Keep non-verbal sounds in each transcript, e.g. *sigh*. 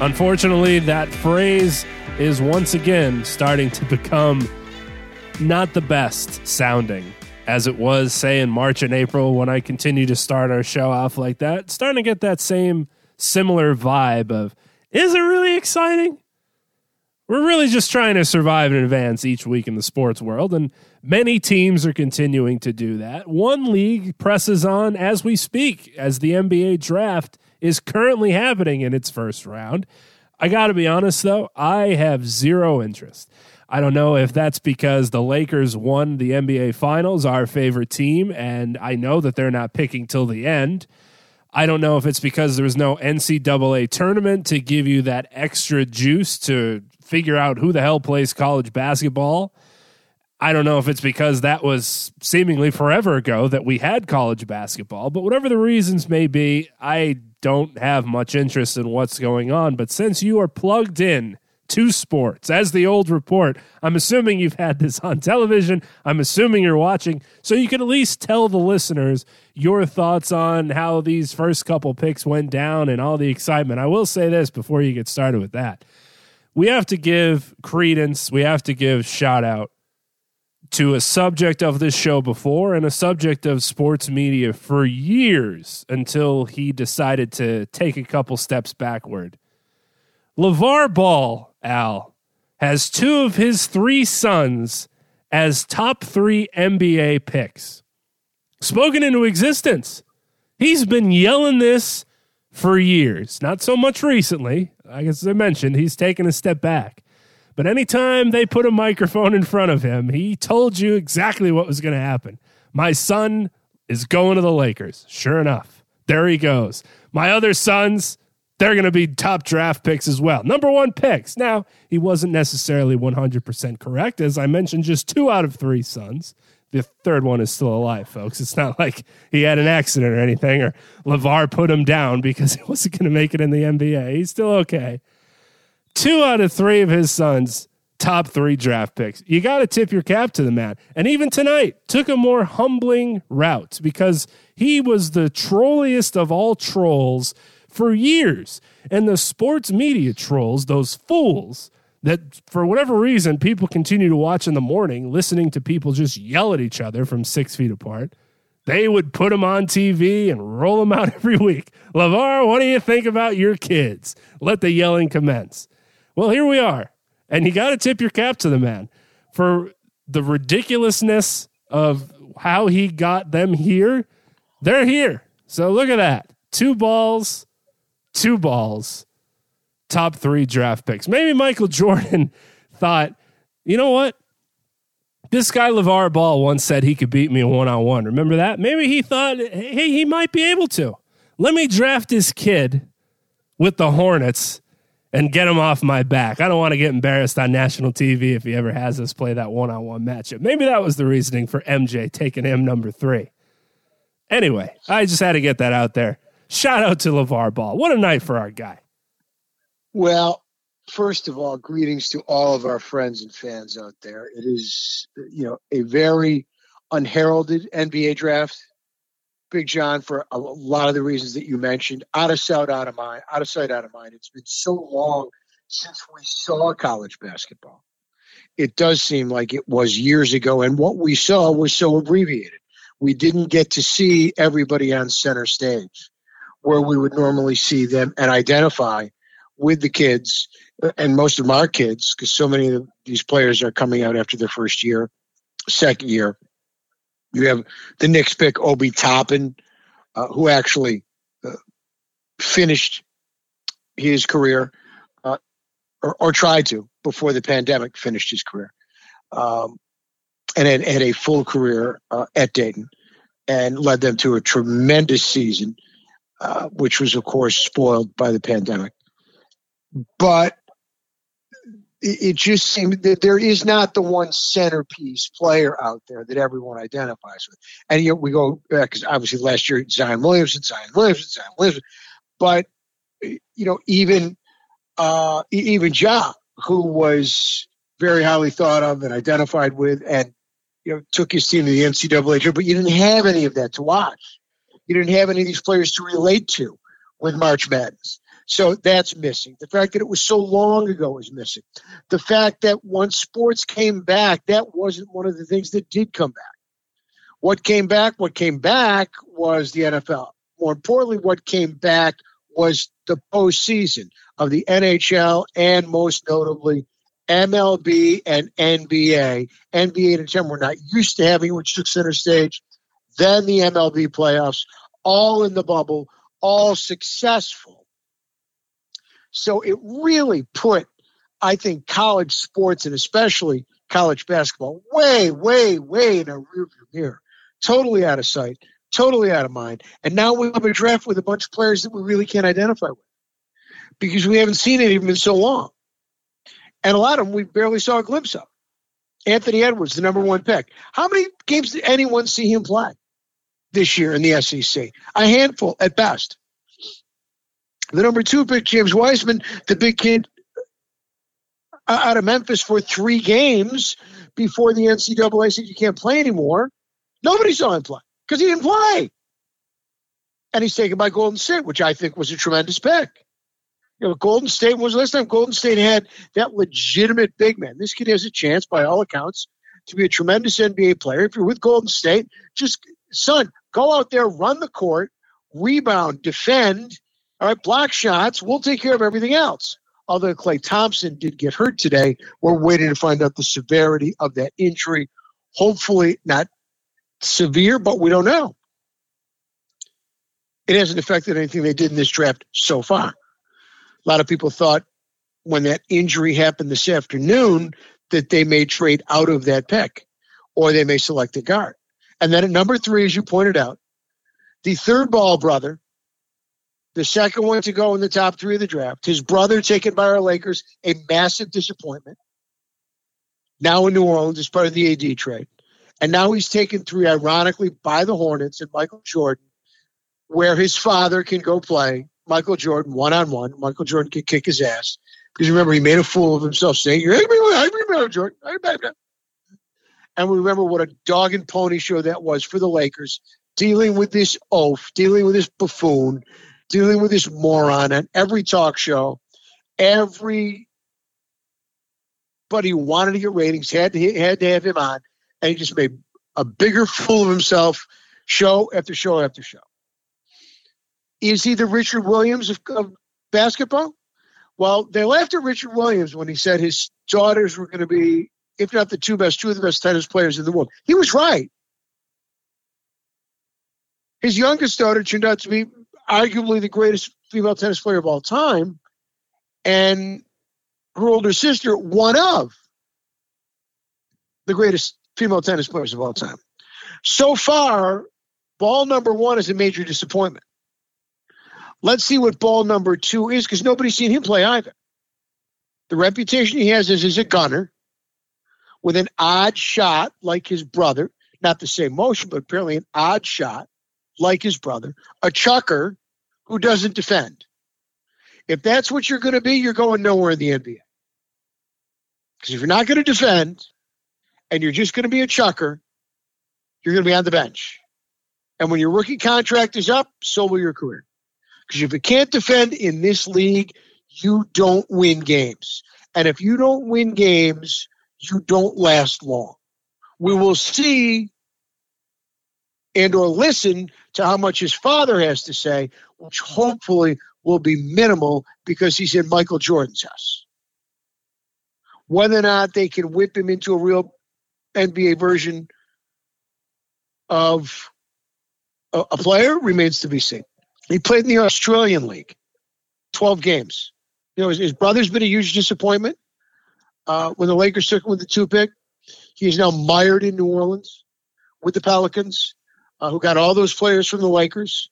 Unfortunately, that phrase is once again starting to become not the best sounding as it was, say, in March and April when I continue to start our show off like that. Starting to get that same similar vibe of, is it really exciting? We're really just trying to survive and advance each week in the sports world, and many teams are continuing to do that. One league presses on as we speak, as the NBA draft is currently happening in its first round. I got to be honest, though, I have zero interest. I don't know if that's because the Lakers won the NBA Finals, our favorite team, and I know that they're not picking till the end. I don't know if it's because there was no NCAA tournament to give you that extra juice to figure out who the hell plays college basketball. I don't know if it's because that was seemingly forever ago that we had college basketball, but whatever the reasons may be, I don't have much interest in what's going on. But since you are plugged in to sports, as the old report, I'm assuming you've had this on television. I'm assuming you're watching. So you can at least tell the listeners your thoughts on how these first couple picks went down and all the excitement. I will say this before you get started with that. We have to give credence, we have to give shout out to a subject of this show before and a subject of sports media for years until he decided to take a couple steps backward. LeVar Ball, Al, has two of his three sons as top three NBA picks. Spoken into existence. He's been yelling this for years. Not so much recently. I guess I mentioned, he's taken a step back. But anytime they put a microphone in front of him, he told you exactly what was going to happen. My son is going to the Lakers. Sure enough, there he goes. My other sons, they're going to be top draft picks as well. Number one picks. Now, he wasn't necessarily 100% correct. As I mentioned, just two out of three sons. The third one is still alive, folks. It's not like he had an accident or anything, or LeVar put him down because *laughs* he wasn't going to make it in the NBA. He's still okay two out of three of his sons top three draft picks. You got to tip your cap to the man. And even tonight, took a more humbling route because he was the trolliest of all trolls for years. And the sports media trolls, those fools that for whatever reason people continue to watch in the morning, listening to people just yell at each other from six feet apart. They would put them on TV and roll them out *laughs* every week. LeVar, what do you think about your kids? Let the yelling commence. Well, here we are. And you got to tip your cap to the man for the ridiculousness of how he got them here. They're here. So look at that. Two balls, two balls, top three draft picks. Maybe Michael *laughs* Jordan thought, you know what? This guy LeVar Ball once said he could beat me one on one. Remember that? Maybe he thought, hey, he might be able to. Let me draft this kid with the Hornets and get him off my back. I don't want to get embarrassed on national TV if he ever has us play that one on one matchup. Maybe that was the reasoning for MJ taking him number three. Anyway, I just had to get that out there. Shout out to LeVar Ball. What a night for our guy. Well, first of all, greetings to all of our friends and fans out there. It is, you know, a very unheralded NBA draft Big John for a lot of the reasons that you mentioned. Out of sight, out of mind. Out of sight, out of mind. It's been so long since we saw college basketball. It does seem like it was years ago, and what we saw was so abbreviated. We didn't get to see everybody on center stage, where we would normally see them and identify with the kids, uh, and most of are kids, because so many of these players are coming out after their first year second year. You have the Knicks pick Obi Toppin, uh, who actually uh, finished his career uh, or, or, tried to before the pandemic finished his career um, and had, had, a full career uh, at Dayton and led them to a tremendous season, uh, which was, of course, spoiled by the pandemic. But it just seems that there is not the one centerpiece player out there that everyone identifies with. And you know, we go because obviously last year Zion Williamson, Zion Williamson, Zion Williamson, but you know even uh, even Ja, who was very highly thought of and identified with, and you know took his team to the NCAA, but you didn't have any of that to watch. You didn't have any of these players to relate to with March Madness. So that's missing. The fact that it was so long ago is missing. The fact that once sports came back, that wasn't one of the things that did come back. What came back? What came back was the NFL. More importantly, what came back was the postseason of the NHL and most notably MLB and NBA. NBA and ten we're not used to having, which took center stage. Then the MLB playoffs, all in the bubble, all successful so it really put, I think, college sports and especially college basketball way, way, way in a rearview mirror. Totally out of sight, totally out of mind. And now we have a draft with a bunch of players that we really can't identify with because we haven't seen it even in so long. And a lot of them we barely saw a glimpse of. Anthony Edwards, the number one pick. How many games did anyone see him play this year in the SEC? A handful at best. The number two pick, James Wiseman, the big kid uh, out of Memphis for three games before the NCAA said you can't play anymore. Nobody saw him play because he didn't play. And he's taken by Golden State, which I think was a tremendous pick. You know, Golden State was last time Golden State had that legitimate big man. This kid has a chance, by all accounts, to be a tremendous NBA player. If you're with Golden State, just son, go out there, run the court, rebound, defend, all right, block shots. We'll take care of everything else. Although Klay Thompson did get hurt today, we're waiting to find out the severity of that injury. Hopefully, not severe, but we don't know. It hasn't affected anything they did in this draft so far. A lot of people thought when that injury happened this afternoon that they may trade out of that pick or they may select a guard. And then at number three, as you pointed out, the third ball brother the second one to go in the top three of the draft. His brother taken by our Lakers, a massive disappointment. Now in New Orleans as part of the AD trade. And now he's taken three, ironically, by the Hornets and Michael Jordan, where his father can go play Michael Jordan one on one. Michael Jordan can kick his ass. Because remember, he made a fool of himself saying, I remember Jordan. I remember. And we remember what a dog and pony show that was for the Lakers, dealing with this oaf, dealing with this buffoon, dealing with this moron on every talk show. Everybody wanted to get ratings had to, had to have him on, and he just made a bigger fool of himself show after show after show. Is he the Richard Williams of, of basketball? Well, they laughed at Richard Williams when he said his daughters were going to be, if not the two best, two of the best tennis players in the world. He was right. His youngest daughter turned out to be arguably the greatest female tennis player of all time, and her older sister, one of the greatest female tennis players of all time. So far, ball number one is a major disappointment. Let's see what ball number two is because nobody's seen him play either. The reputation he has is as a gunner with an odd shot like his brother, not the same motion, but apparently an odd shot like his brother, a chucker who doesn't defend. If that's what you're going to be, you're going nowhere in the NBA. Because if you're not going to defend and you're just going to be a chucker, you're going to be on the bench. And when your rookie contract is up, so will your career. Because if you can't defend in this league, you don't win games. And if you don't win games, you don't last long. We will see and or listen to how much his father has to say, which hopefully will be minimal because he's in Michael Jordan's house. Whether or not they can whip him into a real NBA version of a, a player remains to be seen. He played in the Australian League, 12 games. You know, his, his brother's been a huge disappointment. Uh, when the Lakers took him with the two pick, he is now mired in New Orleans with the Pelicans, uh, who got all those players from the Lakers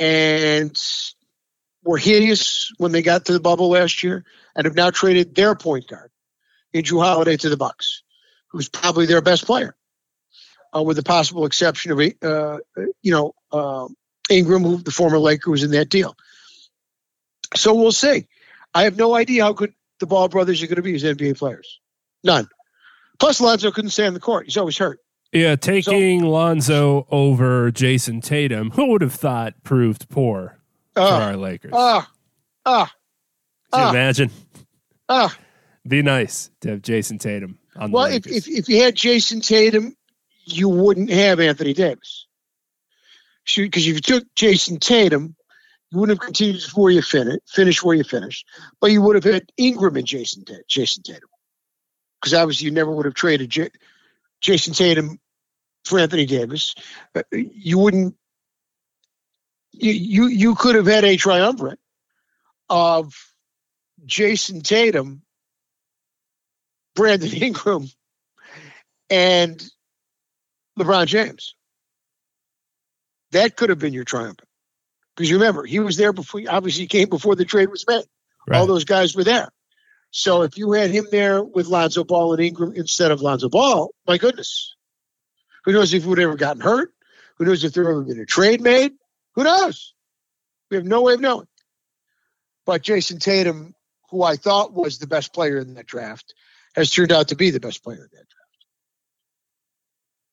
and were hideous when they got to the bubble last year, and have now traded their point guard Jrue Holiday to the Bucks, who's probably their best player, uh, with the possible exception of uh, you know uh, Ingram, who the former Laker was in that deal. So we'll see. I have no idea how good the Ball brothers are going to be as NBA players. None. Plus, Lonzo couldn't stay on the court. He's always hurt. Yeah, taking so, Lonzo over Jayson Tatum, who would have thought proved poor uh, for our Lakers? Ah, ah. Can you uh, imagine? Ah. Be nice to have Jayson Tatum on the Well, if, if, if you had Jayson Tatum, you wouldn't have Anthony Davis. Because if you took Jayson Tatum, you wouldn't have continued where you finished, finish where you finished, but you would have had Ingram and Jason Jayson Tatum. Because obviously you never would have traded J- Jayson Tatum for Anthony Davis. Uh, you wouldn't. You, you you could have had a triumvirate of Jayson Tatum, Brandon *laughs* Ingram, and LeBron James. That could have been your triumvirate. Because remember, he was there before, obviously, he came before the trade was made. Right. All those guys were there. So if you had him there with Lonzo Ball and Ingram instead of Lonzo Ball, my goodness. Who knows if he would have ever gotten hurt? Who knows if there ever been a trade made? Who knows? We have no way of knowing. But Jayson Tatum, who I thought was the best player in that draft, has turned out to be the best player in that draft.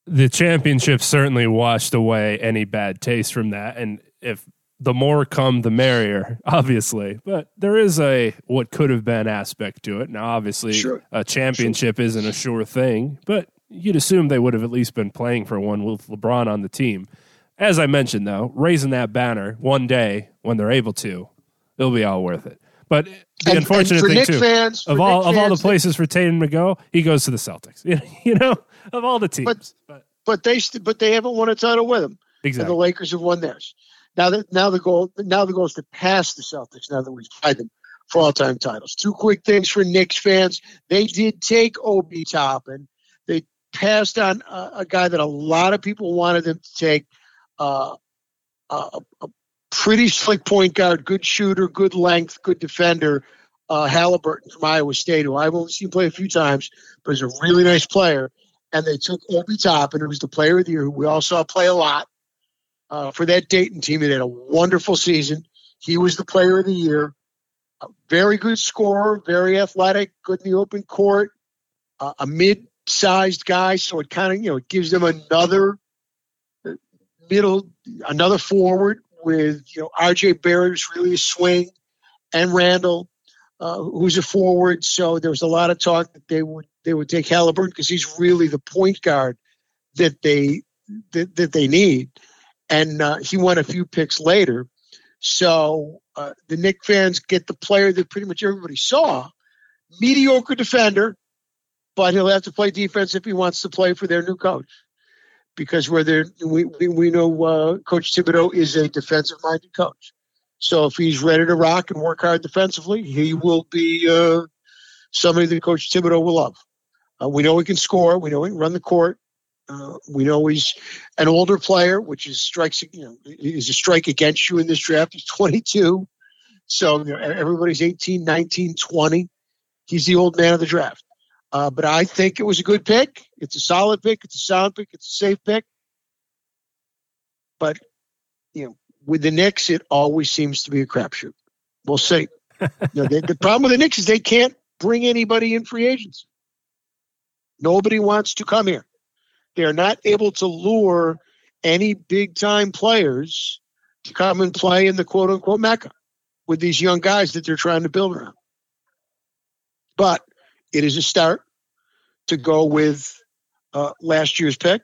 The championship certainly washed away any bad taste from that. And if the more come, the merrier, *laughs* obviously. But there is a what could have been aspect to it. Now, obviously, sure. a championship sure. isn't a sure thing, but you'd assume they would have at least been playing for one with LeBron on the team. As I mentioned, though, raising that banner one day when they're able to, it'll be all worth it. But the and, unfortunate and thing Nick too, fans, of all of all the places for Tatum to go, he goes to the Celtics. *laughs* you know, of all the teams. But but, but they but they haven't won a title with him. Exactly. And the Lakers have won theirs. Now that now the goal now the goal is to pass the Celtics. Now that we've tied them for all time titles. Two quick things for Knicks fans: they did take Obi Toppin. Passed on a, a, guy that a lot of people wanted them to take. Uh, a, a, pretty slick point guard, good shooter, good length, good defender. Uh, Halliburton from Iowa State, who I've only seen play a few times, but is a really nice player. And they took Obi Toppin, who was the player of the year, who we all saw play a lot uh, for that Dayton team. It had a wonderful season. He was the player of the year. A very good scorer, very athletic, good in the open court, uh, a mid-sized guy. So it kind of you know it gives them another uh, middle, another forward with you know R.J. Barrett, who's really a swing, and Randle, uh, who's a forward. So there was a lot of talk that they would they would take Halliburton because he's really the point guard that they that, that they need and uh, he won a few picks later. So uh, the Knick fans get the player that pretty much everybody saw, mediocre defender, but he'll have to play defense if he wants to play for their new coach. Because where they we, we, we know uh, Coach Thibodeau is a defensive minded coach. So if he's ready to rock and work hard defensively, he will be uh, somebody that Coach Thibodeau will love. Uh, we know he can score. We know he can run the court. Uh, we know he's an older player, which is strikes. You know, is a strike against you in this draft. He's 22, so you know, everybody's 18, 19, 20. He's the old man of the draft. Uh, but I think it was a good pick. It's a solid pick. It's a sound pick. It's a safe pick. But you know, with the Knicks, it always seems to be a crapshoot. We'll see. *laughs* you know, the, the problem with the Knicks is they can't bring anybody in free agents. Nobody wants to come here. They're not able to lure any big time players to come and play in the quote unquote Mecca with these young guys that they're trying to build around. But it is a start to go with uh, last year's pick,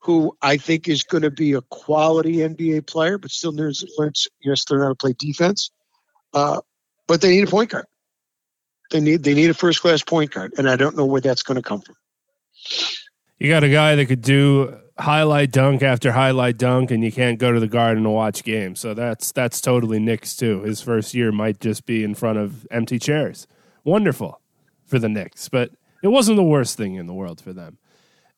who I think is going to be a quality NBA player, but still learns, learns yes, learn how to play defense. Uh, but they need a point guard. They need they need a first class point guard, and I don't know where that's going to come from. You got a guy that could do highlight dunk after highlight dunk, and you can't go to the garden to watch games. So that's that's totally Knicks too. His first year might just be in front of empty chairs. Wonderful for the Knicks, but it wasn't the worst thing in the world for them.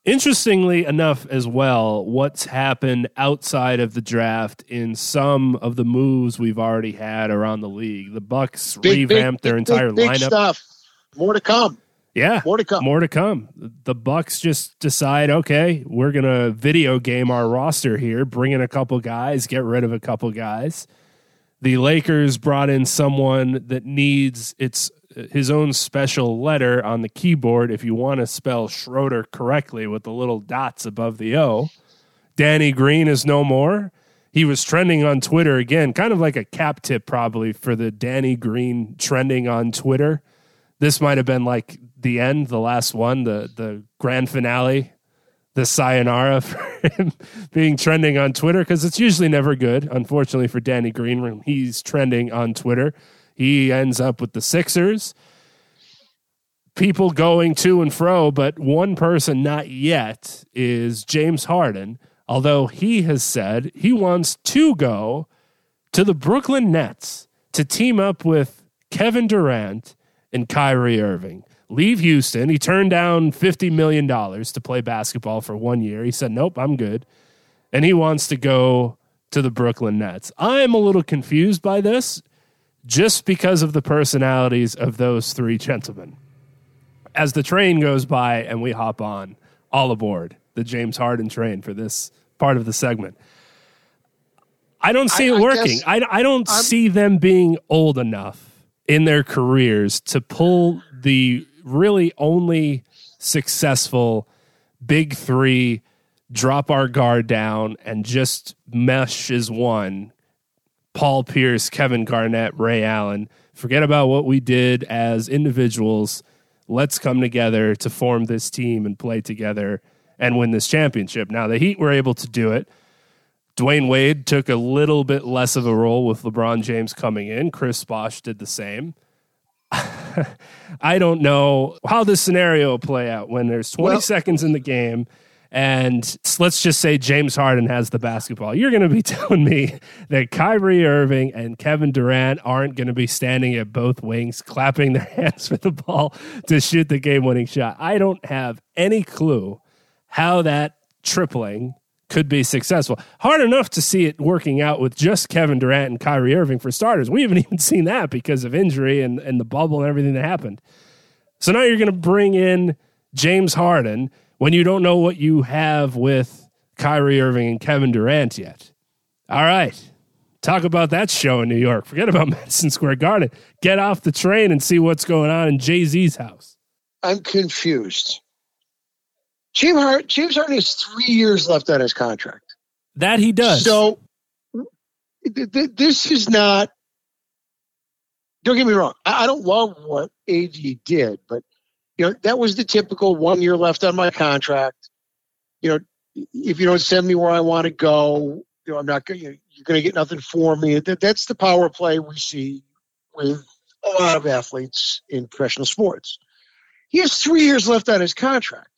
Interestingly enough, as well, what's happened outside of the draft in some of the moves we've already had around the league. The Bucks Big, revamped big, their big, entire big lineup. Stuff. More to come. Yeah, More to come. more to come. The Bucks just decide, okay, we're gonna video game our roster here, bring in a couple guys, get rid of a couple guys. The Lakers brought in someone that needs its his own special letter on the keyboard if you want to spell Schroeder correctly with the little dots above the O. Danny Green is no more. He was trending on Twitter again, kind of like a cap tip probably for the Danny Green trending on Twitter. This might have been like the end, the last one, the the grand finale, the sayonara *laughs* for him being trending on Twitter because it's usually never good. Unfortunately for Danny Green, when he's trending on Twitter, he ends up with the Sixers. People going to and fro, but one person not yet is James Harden. Although he has said he wants to go to the Brooklyn Nets to team up with Kevin Durant and Kyrie Irving. Leave Houston. He turned down $50 million to play basketball for one year. He said, Nope, I'm good. And he wants to go to the Brooklyn Nets. I'm a little confused by this just because of the personalities of those three gentlemen. As the train goes by and we hop on, all aboard the James Harden train for this part of the segment. I don't see I- it working. guess I, I don't I'm- see them being old enough in their careers to pull the really only successful big three, drop our guard down, and just mesh as one. Paul Pierce, Kevin Garnett, Ray Allen. Forget about what we did as individuals. Let's come together to form this team and play together and win this championship. Now, the Heat were able to do it. Dwyane Wade took a little bit less of a role with LeBron James coming in. Chris Bosh did the same. *laughs* I don't know how this scenario will play out when there's 20 Well- seconds in the game and let's just say James Harden has the basketball. You're going to be *laughs* telling me that Kyrie Irving and Kevin Durant aren't going to be standing at both wings, clapping their *laughs* hands for the ball to shoot the game winning shot. I don't have any clue how that tripling could be successful. Hard enough to see it working out with just Kevin Durant and Kyrie Irving for starters. We haven't *laughs* even seen that because of injury and, and the bubble and everything that happened. So now you're going to bring in James Harden when you don't know what you have with Kyrie Irving and Kevin Durant yet. All right. Talk about that show in New York. Forget about *laughs* Madison Square Garden. Get off the train and see what's going on in Jay Z's house. I'm confused. James Harden, James Harden has three years left on his contract. That he does. So th- th- this is not. Don't get me wrong. I, I don't love what AD did, but you know that was the typical one year left on my contract. You know, if you don't send me where I want to go, you know I'm not going. You're going to get nothing for me. That, that's the power play we see with a lot of athletes in professional sports. He has three years left on his contract,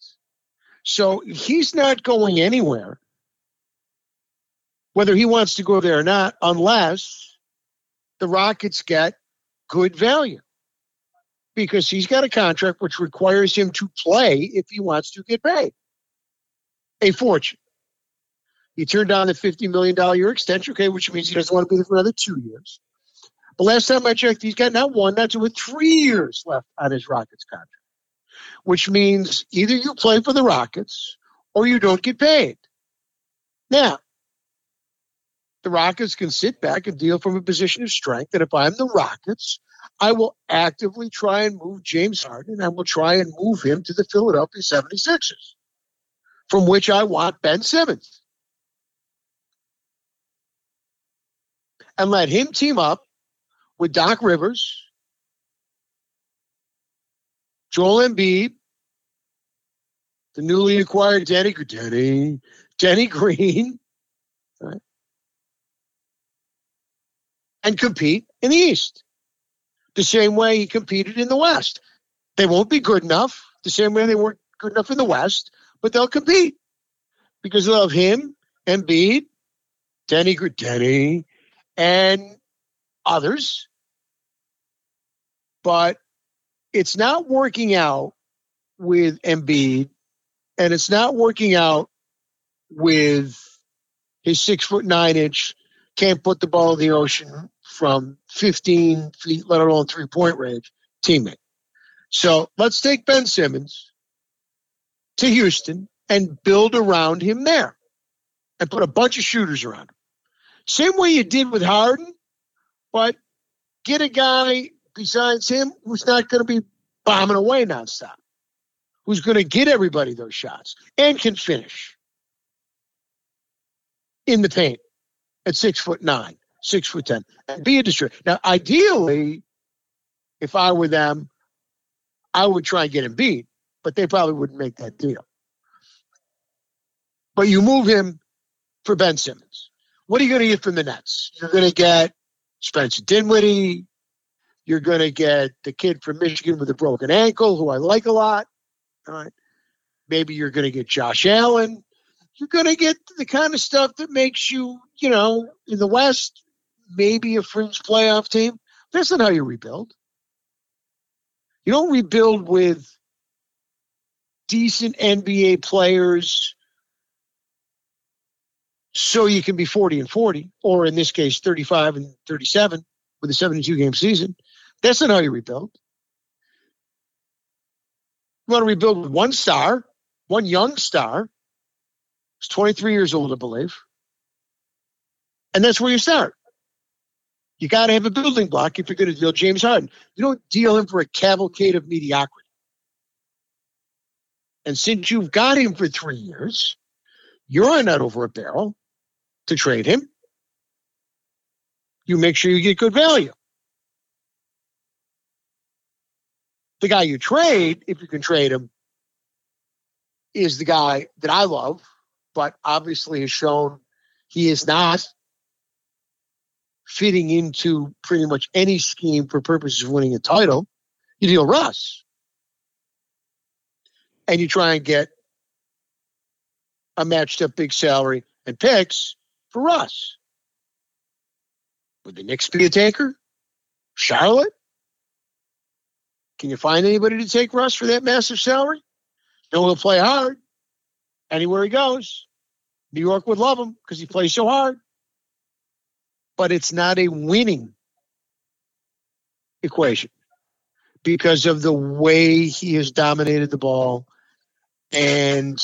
so he's not going anywhere whether he wants to go there or not, unless the Rockets get good value. Because he's got a contract which requires him to play if he wants to get paid a fortune. He turned down the $50 million year extension, okay, which means he doesn't want to be there for another two years. But last time I checked, he's got not one, not two, but three years left on his Rockets contract, which means either you play for the Rockets or you don't get paid. Now, the Rockets can sit back and deal from a position of strength. And if I'm the Rockets, I will actively try and move James Harden I will try and move him to the Philadelphia 76ers, from which I want Ben Simmons. And let him team up with Doc Rivers, Joel Embiid, the newly acquired Danny Danny, Danny Green, and compete in the East. The same way he competed in the West. They won't be good enough, the same way they weren't good enough in the West, but they'll compete because they'll have him, Embiid, Denny Denny, and others. But it's not working out with Embiid, and it's not working out with his six foot nine inch, can't put the ball in the ocean from 15 feet, let alone three point range, teammate. So let's take Ben Simmons to Houston and build around him there and put a bunch of shooters around him. Same way you did with Harden, but get a guy besides him who's not going to be bombing away nonstop, who's going to get everybody those shots and can finish in the paint at six foot nine, six foot ten, and be a destroyer. Now, ideally, if I were them, I would try and get Embiid, but they probably wouldn't make that deal. But you move him for Ben Simmons. What are you going to get from the Nets? You're going to get Spencer Dinwiddie. You're going to get the kid from Michigan with a broken ankle, who I like a lot. All right. Maybe you're going to get Josh Allen. You're going to get the kind of stuff that makes you, you know, in the West, maybe a fringe playoff team. That's not how you rebuild. You don't rebuild with decent NBA players so you can be 40 and 40, or in this case, 35 and 37 with a 72 game season. That's not how you rebuild. You want to rebuild with one star, one young star, who's 23 years old, I believe. And that's where you start. You got to have a building block if you're going to deal James Harden. You don't deal him for a cavalcade of mediocrity. And since you've got him for three years, you're not over a barrel to trade him. You make sure you get good value. The guy you trade, if you can trade him, is the guy that I love, but obviously has shown he is not fitting into pretty much any scheme for purposes of winning a title. You deal Russ. And you try and get a matched up big salary and picks for Russ. Would the Knicks be a? Charlotte? Can you find anybody to take Russ for that massive salary? No, he'll play hard anywhere he goes. New York would love him because he plays so hard. But it's not a winning equation because of the way he has dominated the ball. And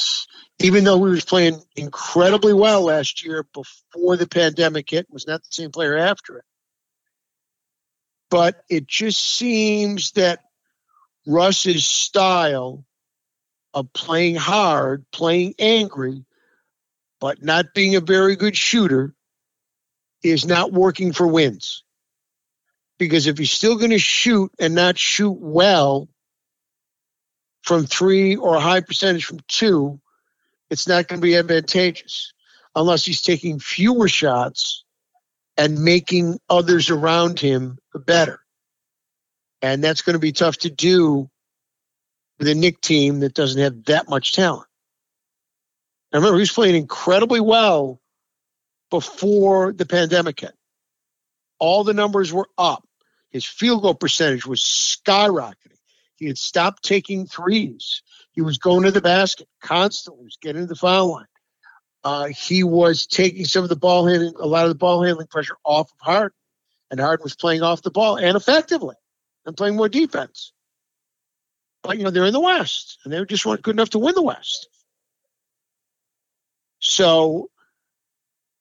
even though he was playing incredibly well last year before the pandemic hit, was not the same player after it. But it just seems that Russ's style of playing hard, playing angry, but not being a very good shooter is not working for wins. Because if he's still going to shoot and not shoot well from three or a high percentage from two, it's not going to be advantageous unless he's taking fewer shots and making others around him better. And that's going to be tough to do with a Knick team that doesn't have that much talent. I remember he was playing incredibly well before the pandemic hit. All the numbers were up. His field goal percentage was skyrocketing. He had stopped taking threes. He was going to the basket constantly. He was getting to the foul line. Uh, he was taking some of the ball handling, a lot of the ball handling pressure off of Harden, and Harden was playing off the ball and effectively and playing more defense. But you know they're in the West, and they just weren't good enough to win the West. So,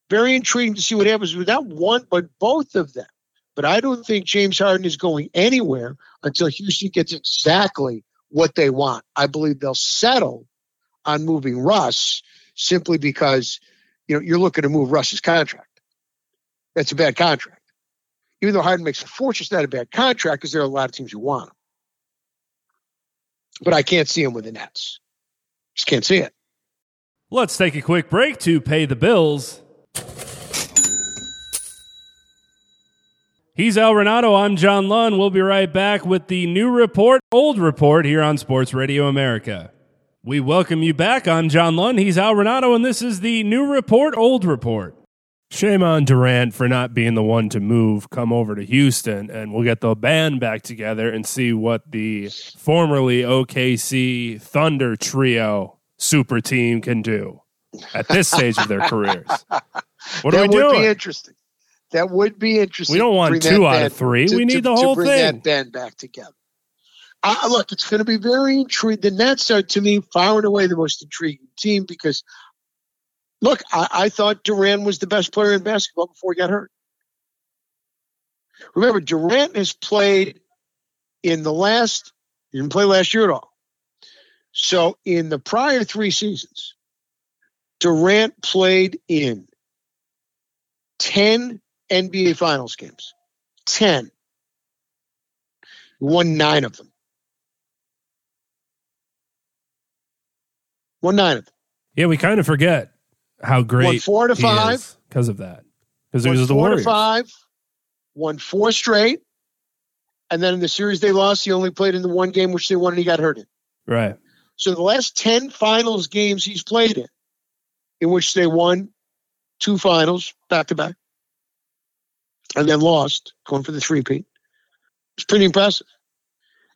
very intriguing to see what happens with that one, but both of them. But I don't think James Harden is going anywhere until Houston gets exactly what they want. I believe they'll settle on moving Russ simply because you know you're looking to move Russ's contract. That's a bad contract. Even though Harden makes a fortune, it's not a bad contract because there are a lot of teams who want him. But I can't see him with the Nets. Just can't see it. Let's take a quick break to pay the bills. He's Al Renauto. I'm John Lund. We'll be right back with the new report, old report here on Sports Radio America. We welcome you back. I'm John Lund. He's Al Renauto, and this is the new report, old report. Shame on Durant for not being the one to move, come over to Houston, and we'll get the band back together and see what the formerly OKC Thunder trio super team can do at this stage of their *laughs* careers. What that are we would doing? be interesting. That would be interesting. We don't want two out of three. to- we need to- the to whole bring thing. that band back together. Uh, look, it's going to be very intriguing. The Nets are, to me, far and away the most intriguing team because, look, I, I thought Durant was the best player in basketball before he got hurt. Remember, Durant has played in the last, he didn't play last year at all. So in the prior three seasons, Durant played in 10 NBA Finals games. 10. Won nine of them. Won nine of them. Yeah, we kind of forget how great Won four to five. because of that. Because it was the four Warriors. to five. Won four straight. And then in the series they lost, he only played in the one game which they won and he got hurt in. Right. So the last 10 finals games he's played in, in which they won two finals back to back and then lost, going for the three-peat, it's pretty impressive.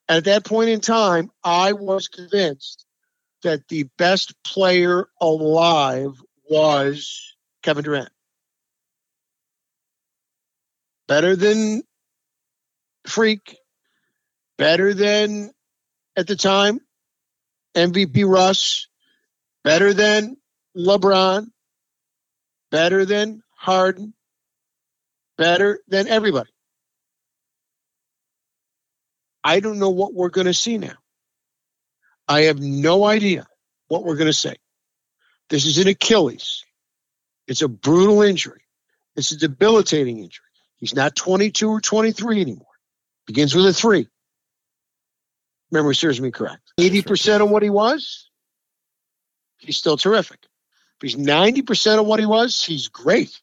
At that point in time, I was convinced that the best player alive was Kevin Durant. Better than Freak, better than at the time MVP Russ, better than LeBron, better than Harden, better than everybody. I don't know what we're going to see now. I have no idea what we're going to say. This is an Achilles. It's a brutal injury. It's a debilitating injury. He's not 22 or 23 anymore. Begins with a three. Memory serves me correct. 80% of what he was, he's still terrific. If he's 90% of what he was, he's great.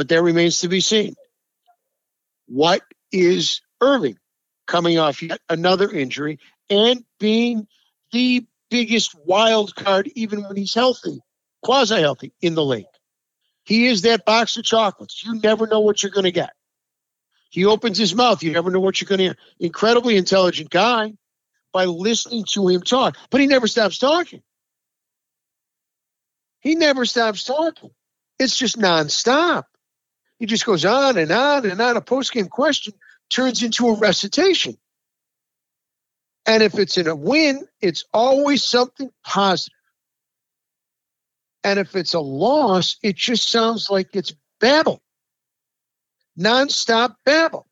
But that remains to be seen. What is Irving coming off yet another injury and being the biggest wild card, even when he's healthy, quasi healthy in the league? He is that box of chocolates. You never know what you're going to get. He opens his mouth. You never know what you're going to hear. Incredibly intelligent guy by listening to him talk, but he never stops talking. He never stops talking. It's just nonstop. He just goes on and on and on. A post-game question turns into a recitation. And if it's in a win, it's always something positive. And if it's a loss, it just sounds like it's babble. Nonstop babble.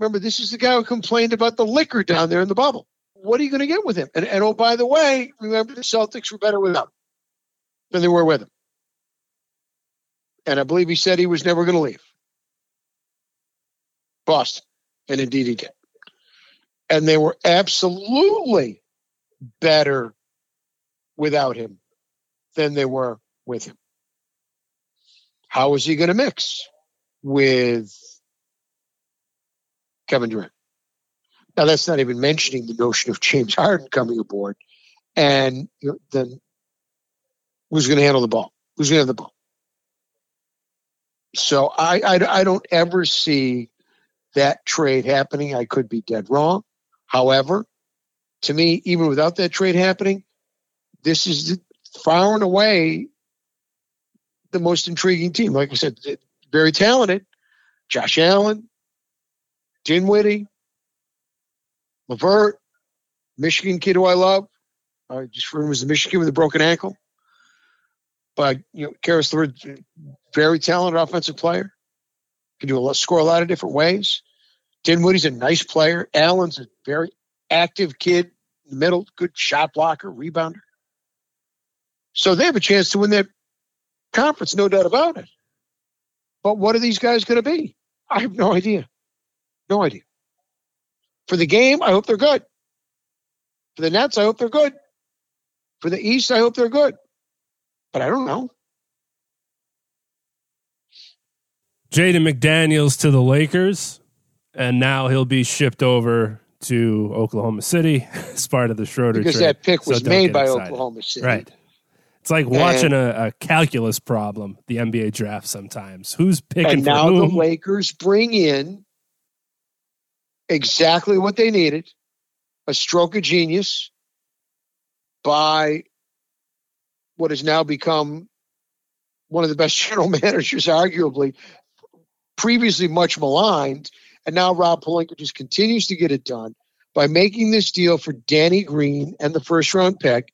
Remember, this is the guy who complained about the liquor down there in the bubble. What are you going to get with him? And, and oh, by the way, remember the Celtics were better without him than they were with him. And I believe he said he was never going to leave Boston. And indeed he did. And they were absolutely better without him than they were with him. How is he going to mix with Kevin Durant? Now, that's not even mentioning the notion of James Harden coming aboard. And then who's going to handle the ball? Who's going to have the ball? So I, I, I don't ever see that trade happening. I could be dead wrong. However, to me, even without that trade happening, this is far and away the most intriguing team. Like I said, very talented. Josh Allen, Dinwiddie, Levert, Michigan kid who I love. I just remember was the Michigan with a broken ankle. But you know, Karis LeVert, very talented offensive player. Can do a lot, score a lot of different ways. Dinwiddie's a nice player. Allen's a very active kid middle, good shot blocker, rebounder. So they have a chance to win that conference, no doubt about it. But what are these guys going to be? I have no idea. No idea. For the game, I hope they're good. For the Nets, I hope they're good. For the East, I hope they're good. But I don't know. Jaden McDaniels to the Lakers, and now he'll be shipped over to Oklahoma City *laughs* as part of the Schroeder because trade. that pick was don't made by excited. Oklahoma City. Right. It's like watching a, a calculus problem, the NBA draft sometimes. Who's picking And now the? Lakers bring in exactly what they needed a stroke of genius by what has now become one of the best *laughs* general managers, arguably, previously much maligned. And now Rob Pelinka just continues to get it done by making this deal for Danny Green and the first round pick.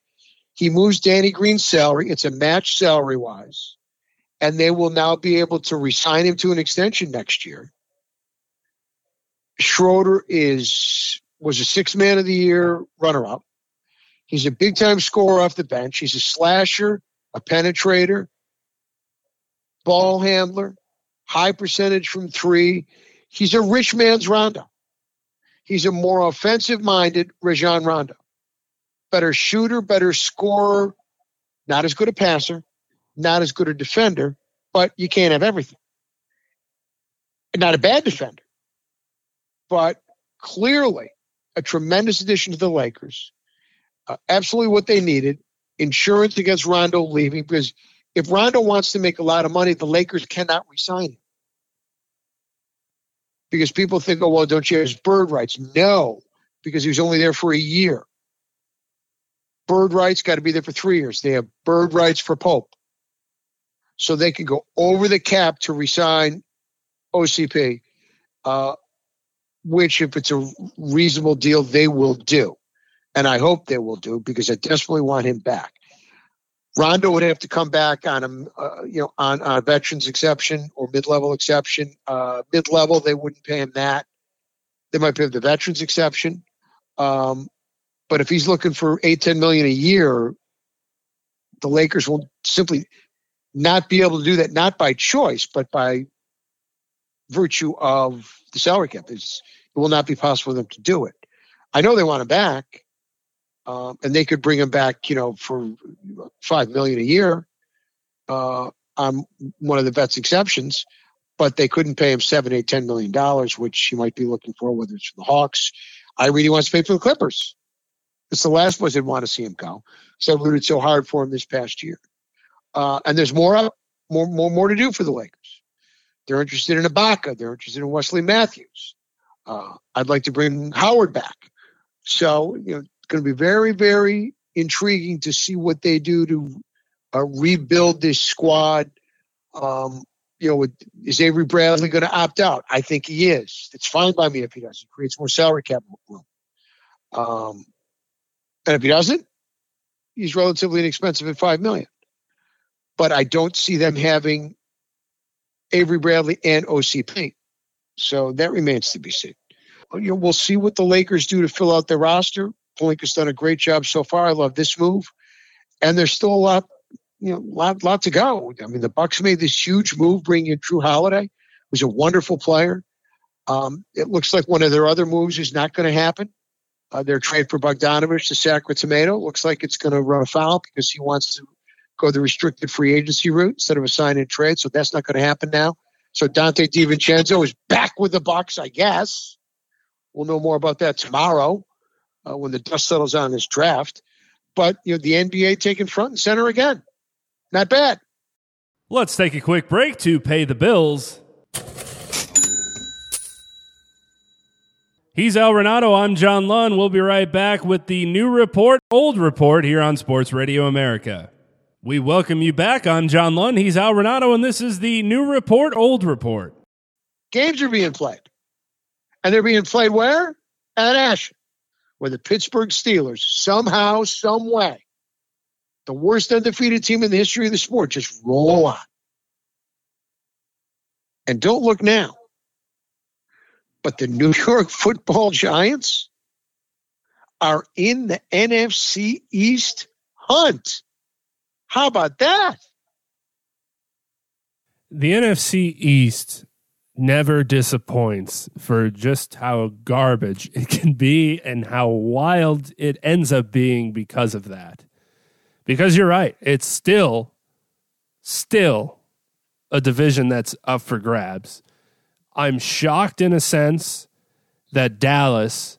He moves Danny Green's salary. It's a match salary wise. And they will now be able to resign him to an extension next year. Schroeder is was a six man of the year runner up. He's a big time scorer off the bench. He's a slasher, a penetrator, ball handler, high percentage from three. He's a rich man's Rondo. He's a more offensive minded Rajon Rondo. Better shooter, better scorer, not as good a passer, not as good a defender, but you can't have everything. Not a bad defender, but clearly a tremendous addition to the Lakers. Uh, absolutely what they needed. Insurance against Rondo leaving because if Rondo wants to make a lot of money, the Lakers cannot resign him. Because people think, oh, well, don't you have his bird rights? No, because he was only there for a year. Bird rights got to be there for three years. They have bird rights for Pope. So they can go over the cap to resign KCP, uh, which, if it's a reasonable deal, they will do. And I hope they will do because I desperately want him back. Rondo would have to come back on a uh, you know on, on a veterans exception or mid level exception. Uh, mid level they wouldn't pay him that. They might pay him the veterans exception. Um, but if he's looking for eight ten million a year, the Lakers will simply not be able to do that. Not by choice, but by virtue of the salary cap. It's, it will not be possible for them to do it. I know they want him back um, and they could bring him back, you know, for five million a year uh, on one of the vets exceptions, but they couldn't pay him seven, eight, ten million dollars, which he might be looking for, whether it's for the Hawks. I really want to pay for the Clippers. It's the last place I'd want to see him go. So I've rooted so hard for him this past year, uh, and there's more, more, more, more to do for the Lakers. They're interested in Ibaka. They're interested in Wesley Matthews. Uh, I'd like to bring Howard back. So you know, going to be very, very intriguing to see what they do to uh, rebuild this squad. Um, you know, is Avery Bradley going to opt out? I think he is. It's fine by me if he does. It creates more salary cap room. Um, and if he doesn't, he's relatively inexpensive at five million. But I don't see them having Avery Bradley and KCP. So that remains to be seen. You know, we'll see what the Lakers do to fill out their roster. Pelinka's done a great job so far. I love this move, and there's still a lot, you know, lot, lot to go. I mean, the Bucks made this huge move, bringing in Jrue Holiday, who's a wonderful player. Um, it looks like one of their other moves is not going to happen. Uh, their trade for Bogdanovich to Sacramento Tomato looks like it's going to run afoul because he wants to go the restricted free agency route instead of a sign and trade. So that's not going to happen now. So Donte DiVincenzo is back with the Bucks, I guess. We'll know more about that tomorrow uh, when the dust settles on this draft. But you know, the NBA taking front and center again. Not bad. Let's take a quick break to pay the bills. He's Al Renauto. I'm John Lund. We'll be right back with the new report, old report here on Sports Radio America. We welcome you back. I'm John Lund. He's Al Renauto, and this is the new report, old report. Games are being played. And they're being played where? At Ashland, where the Pittsburgh Steelers, somehow, some way, the worst undefeated team in the history of the sport, just roll on. And don't look now. But the New *laughs* York football giants are in the NFC East hunt. How about that? The NFC East never disappoints for just how garbage *laughs* it can be and how wild it ends up being because of that. Because you're right, it's still, still a division that's up for grabs. I'm shocked in a sense that Dallas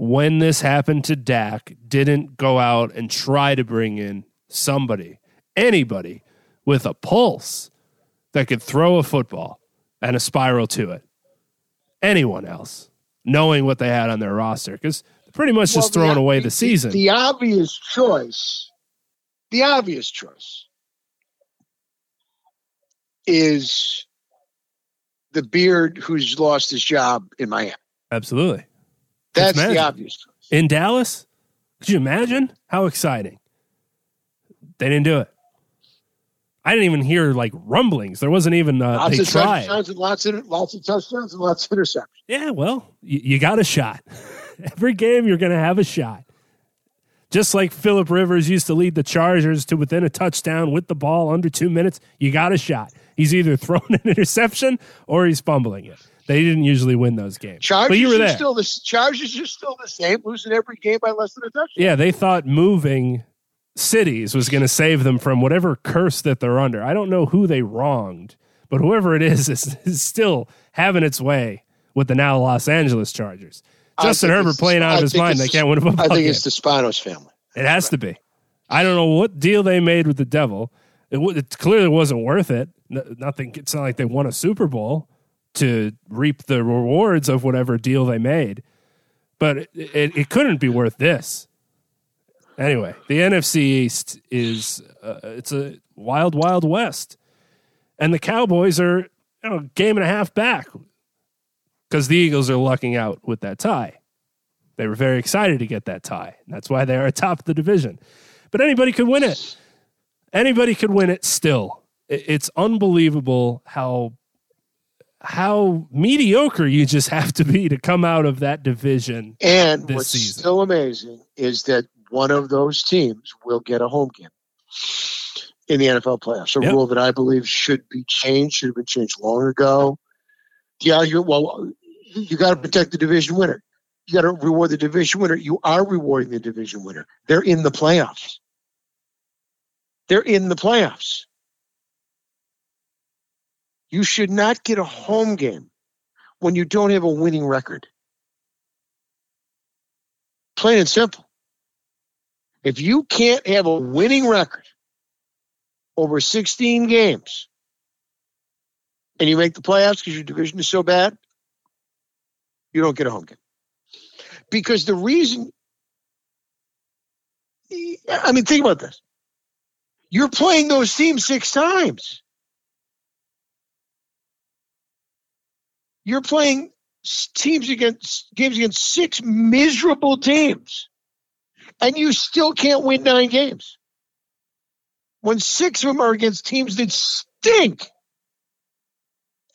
when this happened to Dak, didn't go out and try to bring in somebody, anybody with a pulse that could throw a football and a spiral to it. Anyone else, knowing what they had on their roster, because pretty much just throwing the- away the- the season. The obvious choice, the obvious choice is the beard who's lost his job in Miami. Absolutely. That's the obvious choice. In Dallas, could you imagine how exciting? They didn't do it. I didn't even hear like rumblings. There wasn't even uh, Lots they of tried. touchdowns and lots of lots of touchdowns and lots of interceptions. Yeah, well, you, you got a shot. *laughs* Every game you're going to have a shot. Just like Philip Rivers used to lead the Chargers to within a touchdown with the ball under two minutes, you got a shot. He's either *laughs* throwing an interception or he's fumbling it. They didn't usually win those games, Chargers but you were are there. still the Chargers are still the same, losing every game by less than a touchdown. yeah, they thought moving cities was going to save them from whatever curse that they're under. I don't know who they wronged, but whoever it is *laughs* is, is still having its way with the now Los Angeles Chargers. Justin Herbert playing out I of his mind. They can't win a football I think game. it's the Spanos family. It has to be. I don't know what deal they made with the devil. It, w- it clearly wasn't worth it. Nothing. It's not like they won a Super Bowl to reap the rewards of whatever deal they made. But it, it, it couldn't be worth this. Anyway, the NFC East is uh, it's a wild, wild west, and the Cowboys are you know a game and a half back because the Eagles are lucking out with that tie. They were very excited to get that tie. And that's why they are atop the division. But anybody could win it. Anybody could win it still. It's unbelievable how how mediocre you just *laughs* have to be to come out of that division. And this what's season. still amazing is that one of those teams will get a home game in the NFL playoffs. A Yep. rule that I believe should be changed, should have been changed long ago. The argument, well, you got to protect the division winner. You got to reward the division winner. You are rewarding the division winner. They're in the playoffs. They're in the playoffs. You should not get a home game when you don't have a winning record. Plain and simple. If you can't have a winning record over 16 games and you make the playoffs because your division is so bad, you don't get a home game. Because the reason, I mean, think about this. You're playing those teams six times. You're playing teams against games against six miserable teams, and you still can't win nine games. When six of them are against teams that stink,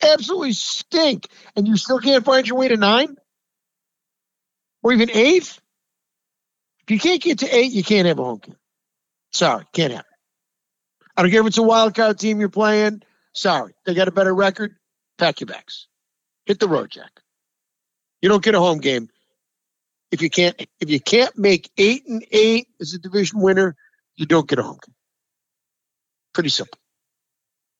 absolutely stink, and you still can't find your way to nine or even eighth. If you can't get to eight, you can't have a home game. Sorry, can't it. I don't care if it's a wild card team you're playing. Sorry, they got a better record. Pack your bags. Hit the road, Jack. You don't get a home game if you can't if you can't make eight and eight as a division winner. You don't get a home game. Pretty simple.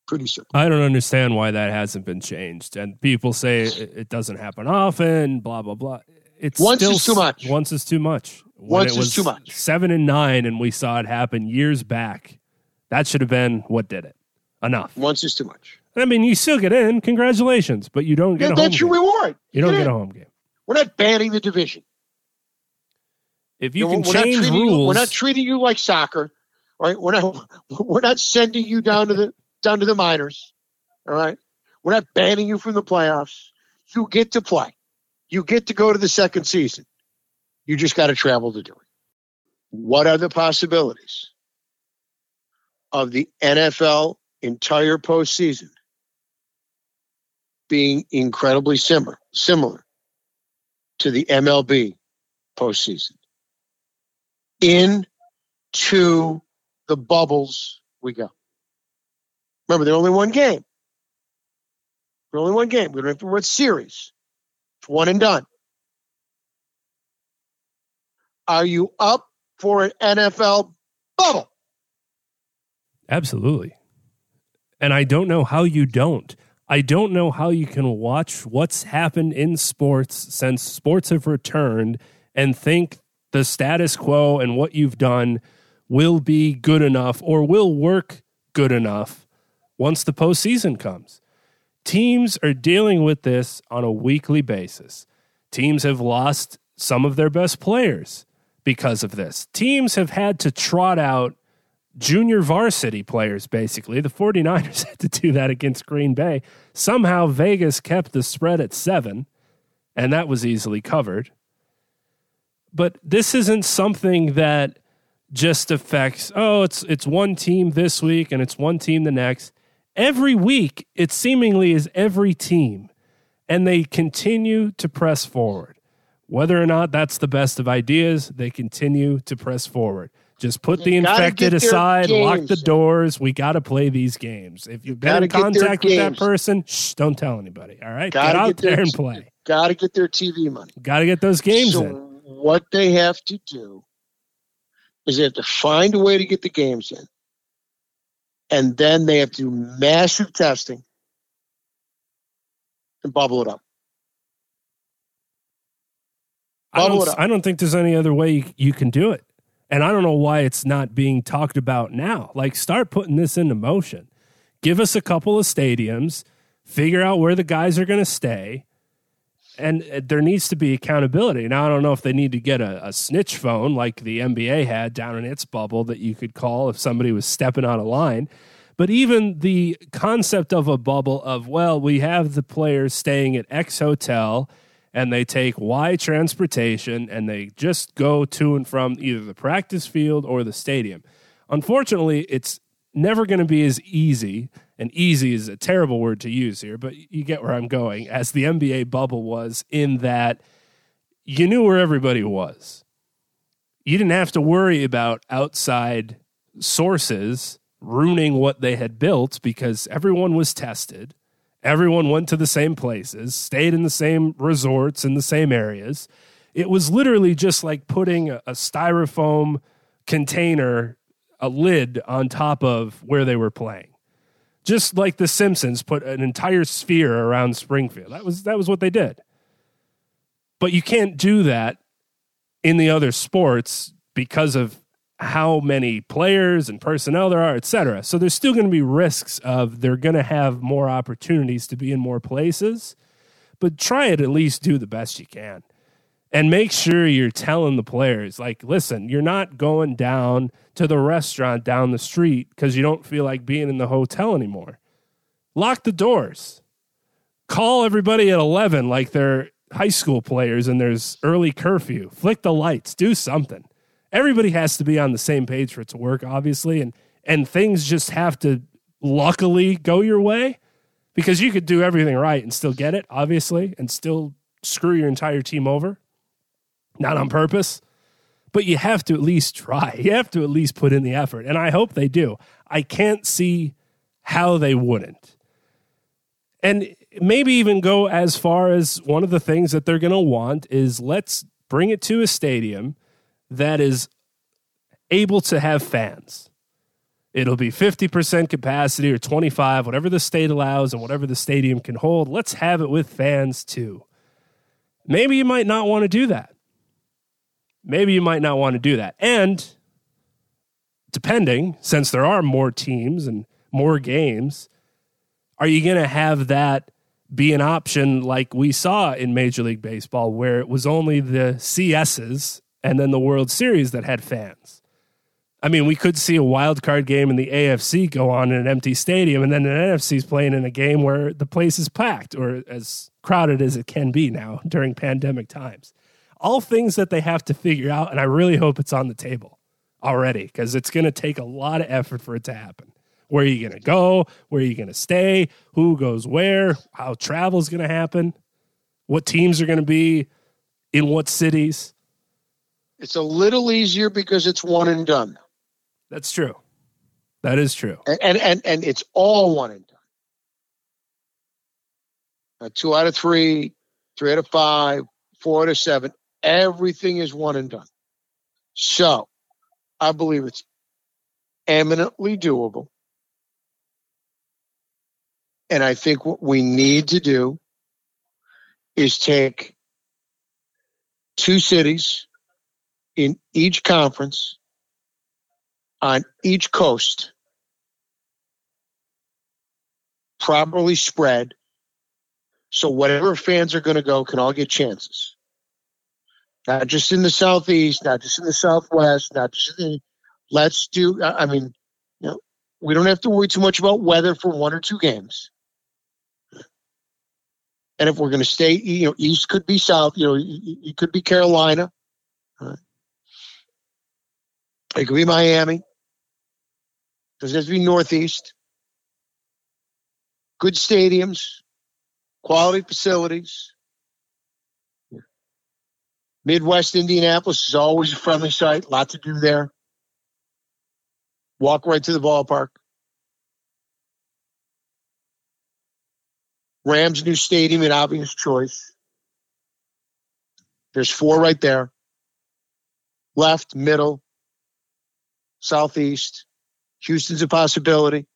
Pretty simple. I don't understand why that hasn't been changed. And people say it, doesn't happen often, blah, blah, blah. It's Once still is too much. Once is too much. When Once is too much. Seven and nine, and we saw it happen years back. That should have been what did it. Enough. Once is too much. I mean, you still get in. Congratulations, but you don't get Yeah, a home that's your game. reward. You don't get a home game. We're not banning the division. If you know, can change treating You, rules, we're not treating you like soccer, right? We're not. *laughs* We're not sending you down to the down to the minors. All right. We're not banning you from the playoffs. You get to play. You get to go to the second season. You just got to travel to do it. What are the possibilities of the NFL entire postseason being incredibly similar, similar to the MLB postseason? Into the bubbles we go. Remember, they're only one game. They're only one game. We don't have to run series. It's one and done. Are you up for an NFL bubble? Absolutely. And I don't know how you don't. I don't know how you can watch what's happened in sports since sports have returned and think the status quo and what you've done will be good enough or will work good enough once the postseason comes. Teams are dealing with this on a weekly basis. Teams have lost some of their best players because of this. Teams have had to trot out junior varsity players, basically. The 49ers *laughs* had to do that against Green Bay. Somehow Vegas kept the spread at seven, and that was easily covered. But this isn't something that just affects, oh, it's it's one team this week and it's one team the next. Every week, it seemingly is every team, and they continue to press forward. Whether or not that's the best of ideas, they continue to press forward. Just put the infected aside, lock the doors. We got to play these games. If you've been in contact with that person, shh, don't tell anybody. All right, gotta get out get there and play. Got to get their TV money. Got to get those games so in. What they have to do is they have to find a way to get the games in, and then they have to do massive testing and bubble it up. Bubble I don't, I don't think there's any other way you, you can do it. And I don't know why it's not being talked about now. Like, start putting this into motion. Give us a couple of stadiums, figure out where the guys are going to stay, and there needs to be accountability. Now, I don't know if they need to get a, a, snitch phone like the NBA had down in its bubble that you could call if somebody was stepping out of line. But even the concept of a bubble of, well, we have the players staying at X hotel and they take Y transportation and they just go to and from either the practice field or the stadium. Unfortunately, it's never going to be as easy, and easy is a terrible word to use here, but you get where I'm going, as the NBA bubble was in that you knew where everybody was. You didn't have to worry about outside sources ruining what they had built because everyone was tested Everyone went to the same places, stayed in the same resorts in the same areas. It was literally just like putting a, a styrofoam container, a lid on top of where they were playing. Just like the Simpsons put an entire sphere around Springfield. That was that was what they did. But you can't do that in the other sports because of how many players and personnel there are, et cetera. So there's still going to be risks of they're going to have more opportunities to be in more places, but try it at least do the best you can. And make sure you're telling the players, like, listen, you're not going down to the restaurant down the street because you don't feel like being in the hotel anymore. Lock the doors. Call everybody at 11 like they're high school players and there's early curfew. Flick the lights. Do something everybody has to be on the same page for it to work, obviously, and and things just have to luckily go your way because you could do everything right and still get it, obviously, and still screw your entire team over, not on purpose. But you have to at least try. You have to at least put in the effort. And I hope they do. I can't see how they wouldn't. And maybe even go as far as one of the things that they're going to want is let's bring it to a stadium that is able to have fans. It'll be 50% capacity or 25, whatever the state allows and whatever the stadium can hold. Let's have it with fans too. Maybe you might not want to do that. Maybe you might not want to do that. And depending, since there are more teams and more games, are you going to have that be an option like we saw in Major League Baseball, where it was only the CSs and then the World Series that had fans. I mean, we could see a wild card game in the AFC go on in an empty stadium, and then an NFC is playing in a game where the place is packed or as crowded as it can be now during pandemic times. All things that they have to figure out, and I really hope it's on the table already because it's going to take a lot of effort for it to happen. Where are you going to go? Where are you going to stay? Who goes where? How travel is going to happen? What teams are going to be in what cities? It's a little easier because it's one and done. That's true. That is true. And and and, and it's all one and done. Uh, two out of three, three out of five, four out of seven. Everything is one and done. So I believe it's eminently doable. And I think what we need to do is take two cities in each conference on each coast properly spread so whatever fans are going to go can all get chances not just in the southeast not just in the southwest not just in the, let's do i mean you know we don't have to worry too much about weather for one or two games. And if we're going to stay you know east could be south you know it could be carolina. It could be miami. Doesn't have to be northeast. Good stadiums quality facilities midwest indianapolis is always a friendly site lot to do there walk right to the ballpark. Rams new stadium, an obvious choice. There's four right there. Left, middle, southeast. Houston's a possibility.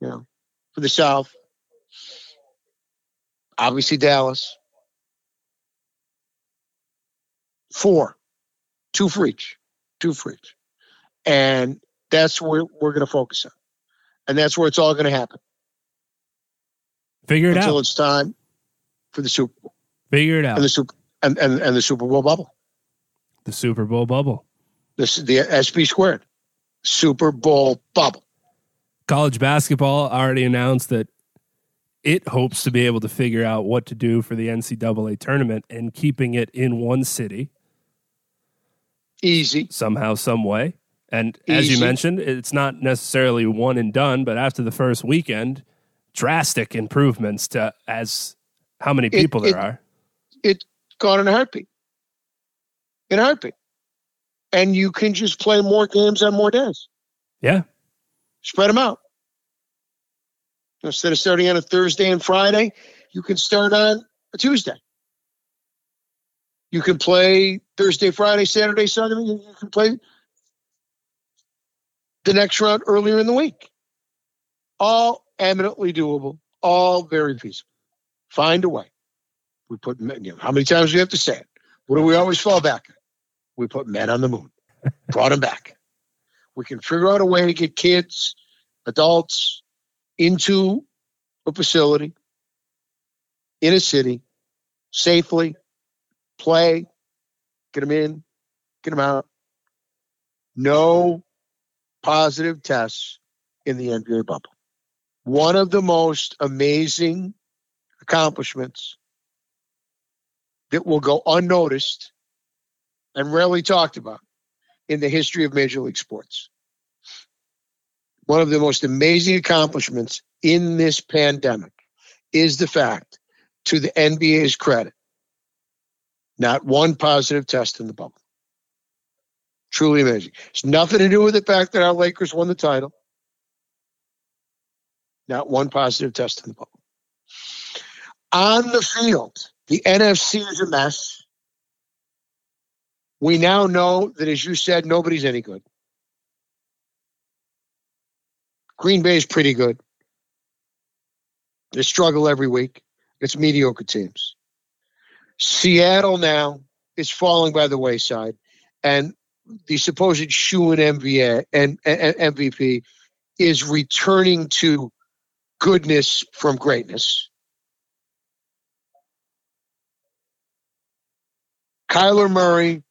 You know, for the South. Obviously Dallas. Four. Two for each. Two for each. And that's where we're going to focus on. And that's where it's all going to happen. Figure it until out. Until it's time for the Super Bowl. Figure it out. And the Super and, and, and the Super Bowl bubble. The Super Bowl bubble. This is the SB squared. Super Bowl bubble. College basketball already announced that it hopes to be able to figure out what to do for the NCAA tournament and keeping it in one city Easy. somehow, some way. And as you mentioned, it's not necessarily one and done, but after the first weekend, drastic improvements to as how many people it- there are. It's gone in a heartbeat. In a heartbeat. And you can just play more games on more days. Yeah. Spread them out. Instead of starting on a Thursday and Friday, you can start on a Tuesday. You can play Thursday, Friday, Saturday, Sunday. You can play the next round earlier in the week. All eminently doable, all very feasible. Find a way. We put men, you know, how many times do we have to say it? What do we always fall back? We put men on the moon, *laughs* brought them back. We can figure out a way to get kids, adults into a facility in a city safely, play, get them in, get them out. No positive tests in the NBA bubble. One of the most amazing accomplishments that will go unnoticed and rarely talked about in the history of Major League Sports. One of the most amazing accomplishments in this pandemic is the fact, to the NBA's credit, not one positive test in the bubble. Truly amazing. It's nothing to do with the fact that our Lakers won the title. Not one positive test in the bubble. On the field, the NFC is a mess. We now know that, as you said, nobody's any good. Green Bay is pretty good. They struggle every week. It's mediocre teams. Seattle now is falling by the wayside, and the supposed shoe MVA and, and MVP is returning to goodness from greatness. Kyler Murray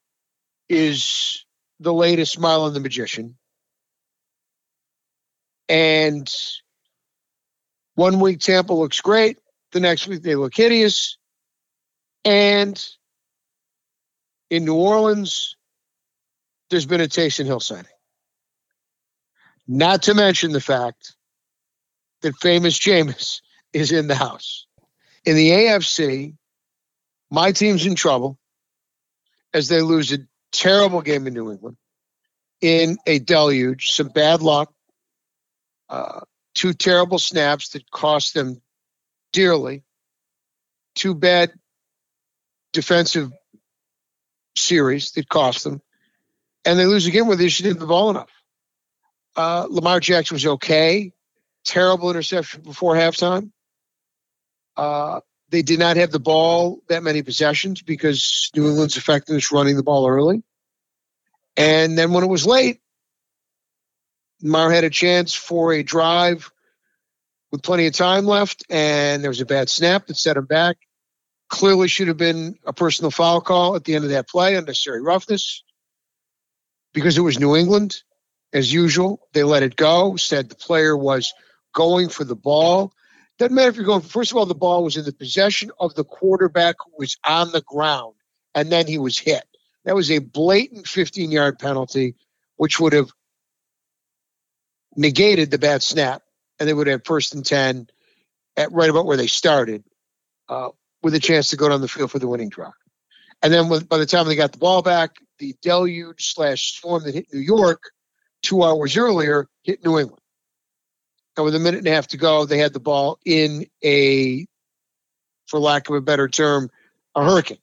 is the latest smile on the magician. And one week Tampa looks great, the next week they look hideous. And in New Orleans, there's been a Taysom Hill signing. Not to mention the fact that famous Jameis *laughs* is in the house. In the AFC, my team's in trouble as they lose a terrible game in New England in a deluge, some bad luck, uh, two terrible snaps that cost them dearly, two bad defensive series that cost them, and they lose again where they just didn't have the ball enough. Uh, Lamar Jackson was okay. Terrible interception before halftime. Uh, They did not have the ball that many possessions because New England's effectiveness running the ball early. And then when it was late, Mar had a chance for a drive with plenty of time left, and there was a bad snap that set him back. Clearly should have been a personal foul call at the end of that play, unnecessary roughness. Because it was New England, as usual, they let it go, said the player was going for the ball. Doesn't matter if you're going, first of all, the ball was in the possession of the quarterback who was on the ground, and then he was hit. That was a blatant 15 yard penalty, which would have negated the bad snap, and they would have first and 10 at right about where they started, uh, with a chance to go down the field for the winning drive. And then with, by the time they got the ball back, the deluge slash storm that hit New York two hours earlier hit New England. And with a minute and a half to go, they had the ball in a, for lack of a better term, a hurricane.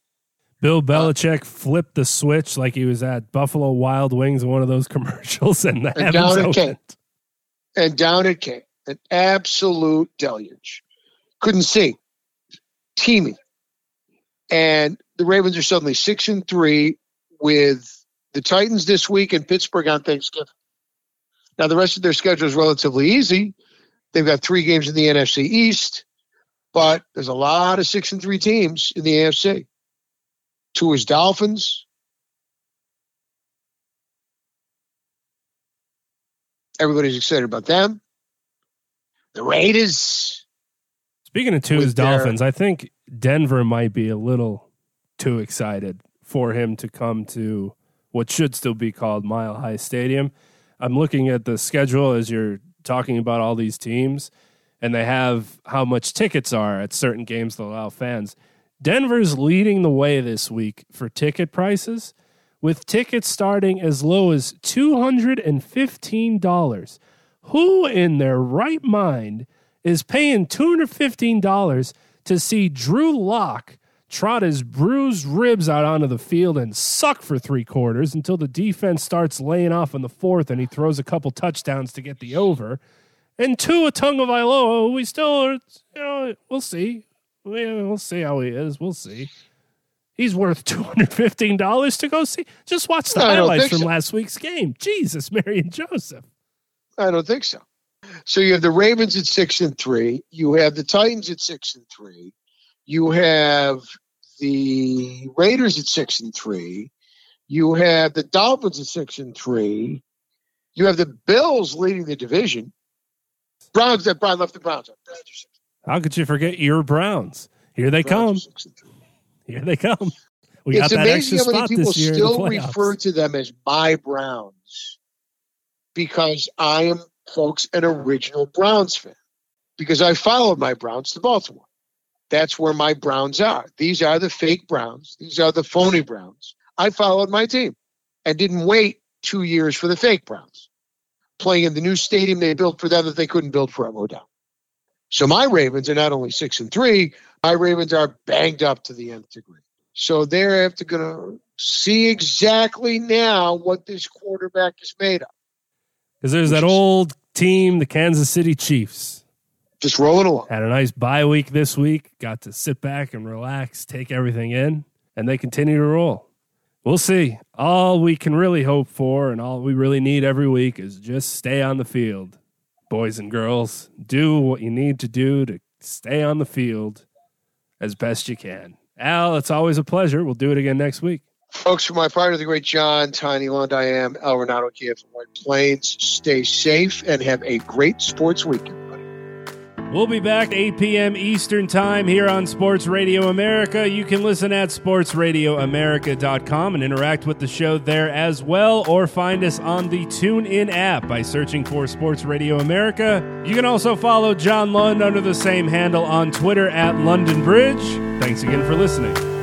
Bill Belichick uh, flipped the switch like he was at Buffalo Wild Wings in one of those *laughs* commercials, and and down it came. And down it came, an absolute deluge. Couldn't see, teeming, and the Ravens are suddenly six and three with the Titans this week and Pittsburgh on Thanksgiving. Now the rest of their schedule is relatively easy. They've got three games in the NFC East, but there's a lot of six and three teams in the AFC. Tua's Dolphins. Everybody's excited about them. The Raiders. Speaking of Tua's Dolphins, I think Denver might be a little too excited for him to come to what should still be called Mile High Stadium. I'm looking at the schedule as you're talking about all these teams, and they have how much tickets are at certain games that allow fans. Denver's leading the way this week for ticket prices, with tickets starting as low as $215. Who in their right mind is paying $215 to see Drew Lock trot his bruised ribs out onto the field and suck for three quarters until the defense starts laying off in the fourth and he throws a couple touchdowns to get the over? And Tua Tagovailoa, we still are, you know, we'll see. We'll see how he is. We'll see. He's worth two hundred fifteen dollars to go see. Just watch the no, highlights from so. last week's game. Jesus, Mary and Joseph. I don't think so. So you have the Ravens at six and three. You have the Titans at six and three. You have the Raiders at six and three. You have the Dolphins at six and three. You have the Bills leading the division. Browns that Brian left the Browns. How could you forget your Browns? Here they Browns come. Here they come. We got it's amazing how many people still refer to them as my Browns because I am, folks, an original Browns fan because I followed my Browns to Baltimore. That's where my Browns are. These are the fake Browns. These are the phony Browns. I followed my team and didn't wait two years for the fake Browns playing in the new stadium they built for them that they couldn't build for Odell. So my Ravens are not only six and three, my Ravens are banged up to the nth degree. So they're have to gonna see exactly now what this quarterback is made of. Because there's that old team, the Kansas City Chiefs. Just rolling along. Had a nice bye week this week. Got to sit back and relax, take everything in, and they continue to roll. We'll see. All we can really hope for and all we really need every week is just stay on the field boys and girls. Do what you need to do to stay on the field as best you can. Al, it's always a pleasure. We'll do it again next week. Folks, from my part of the great John Tiny Lund, I am Al Renauto here from White Plains. Stay safe and have a great sports weekend. We'll be back 8 p.m. Eastern Time here on Sports Radio America. You can listen at sportsradioamerica.com and interact with the show there as well, or find us on the TuneIn app by searching for Sports Radio America. You can also follow John Lund under the same handle on Twitter at London Bridge. Thanks again for listening.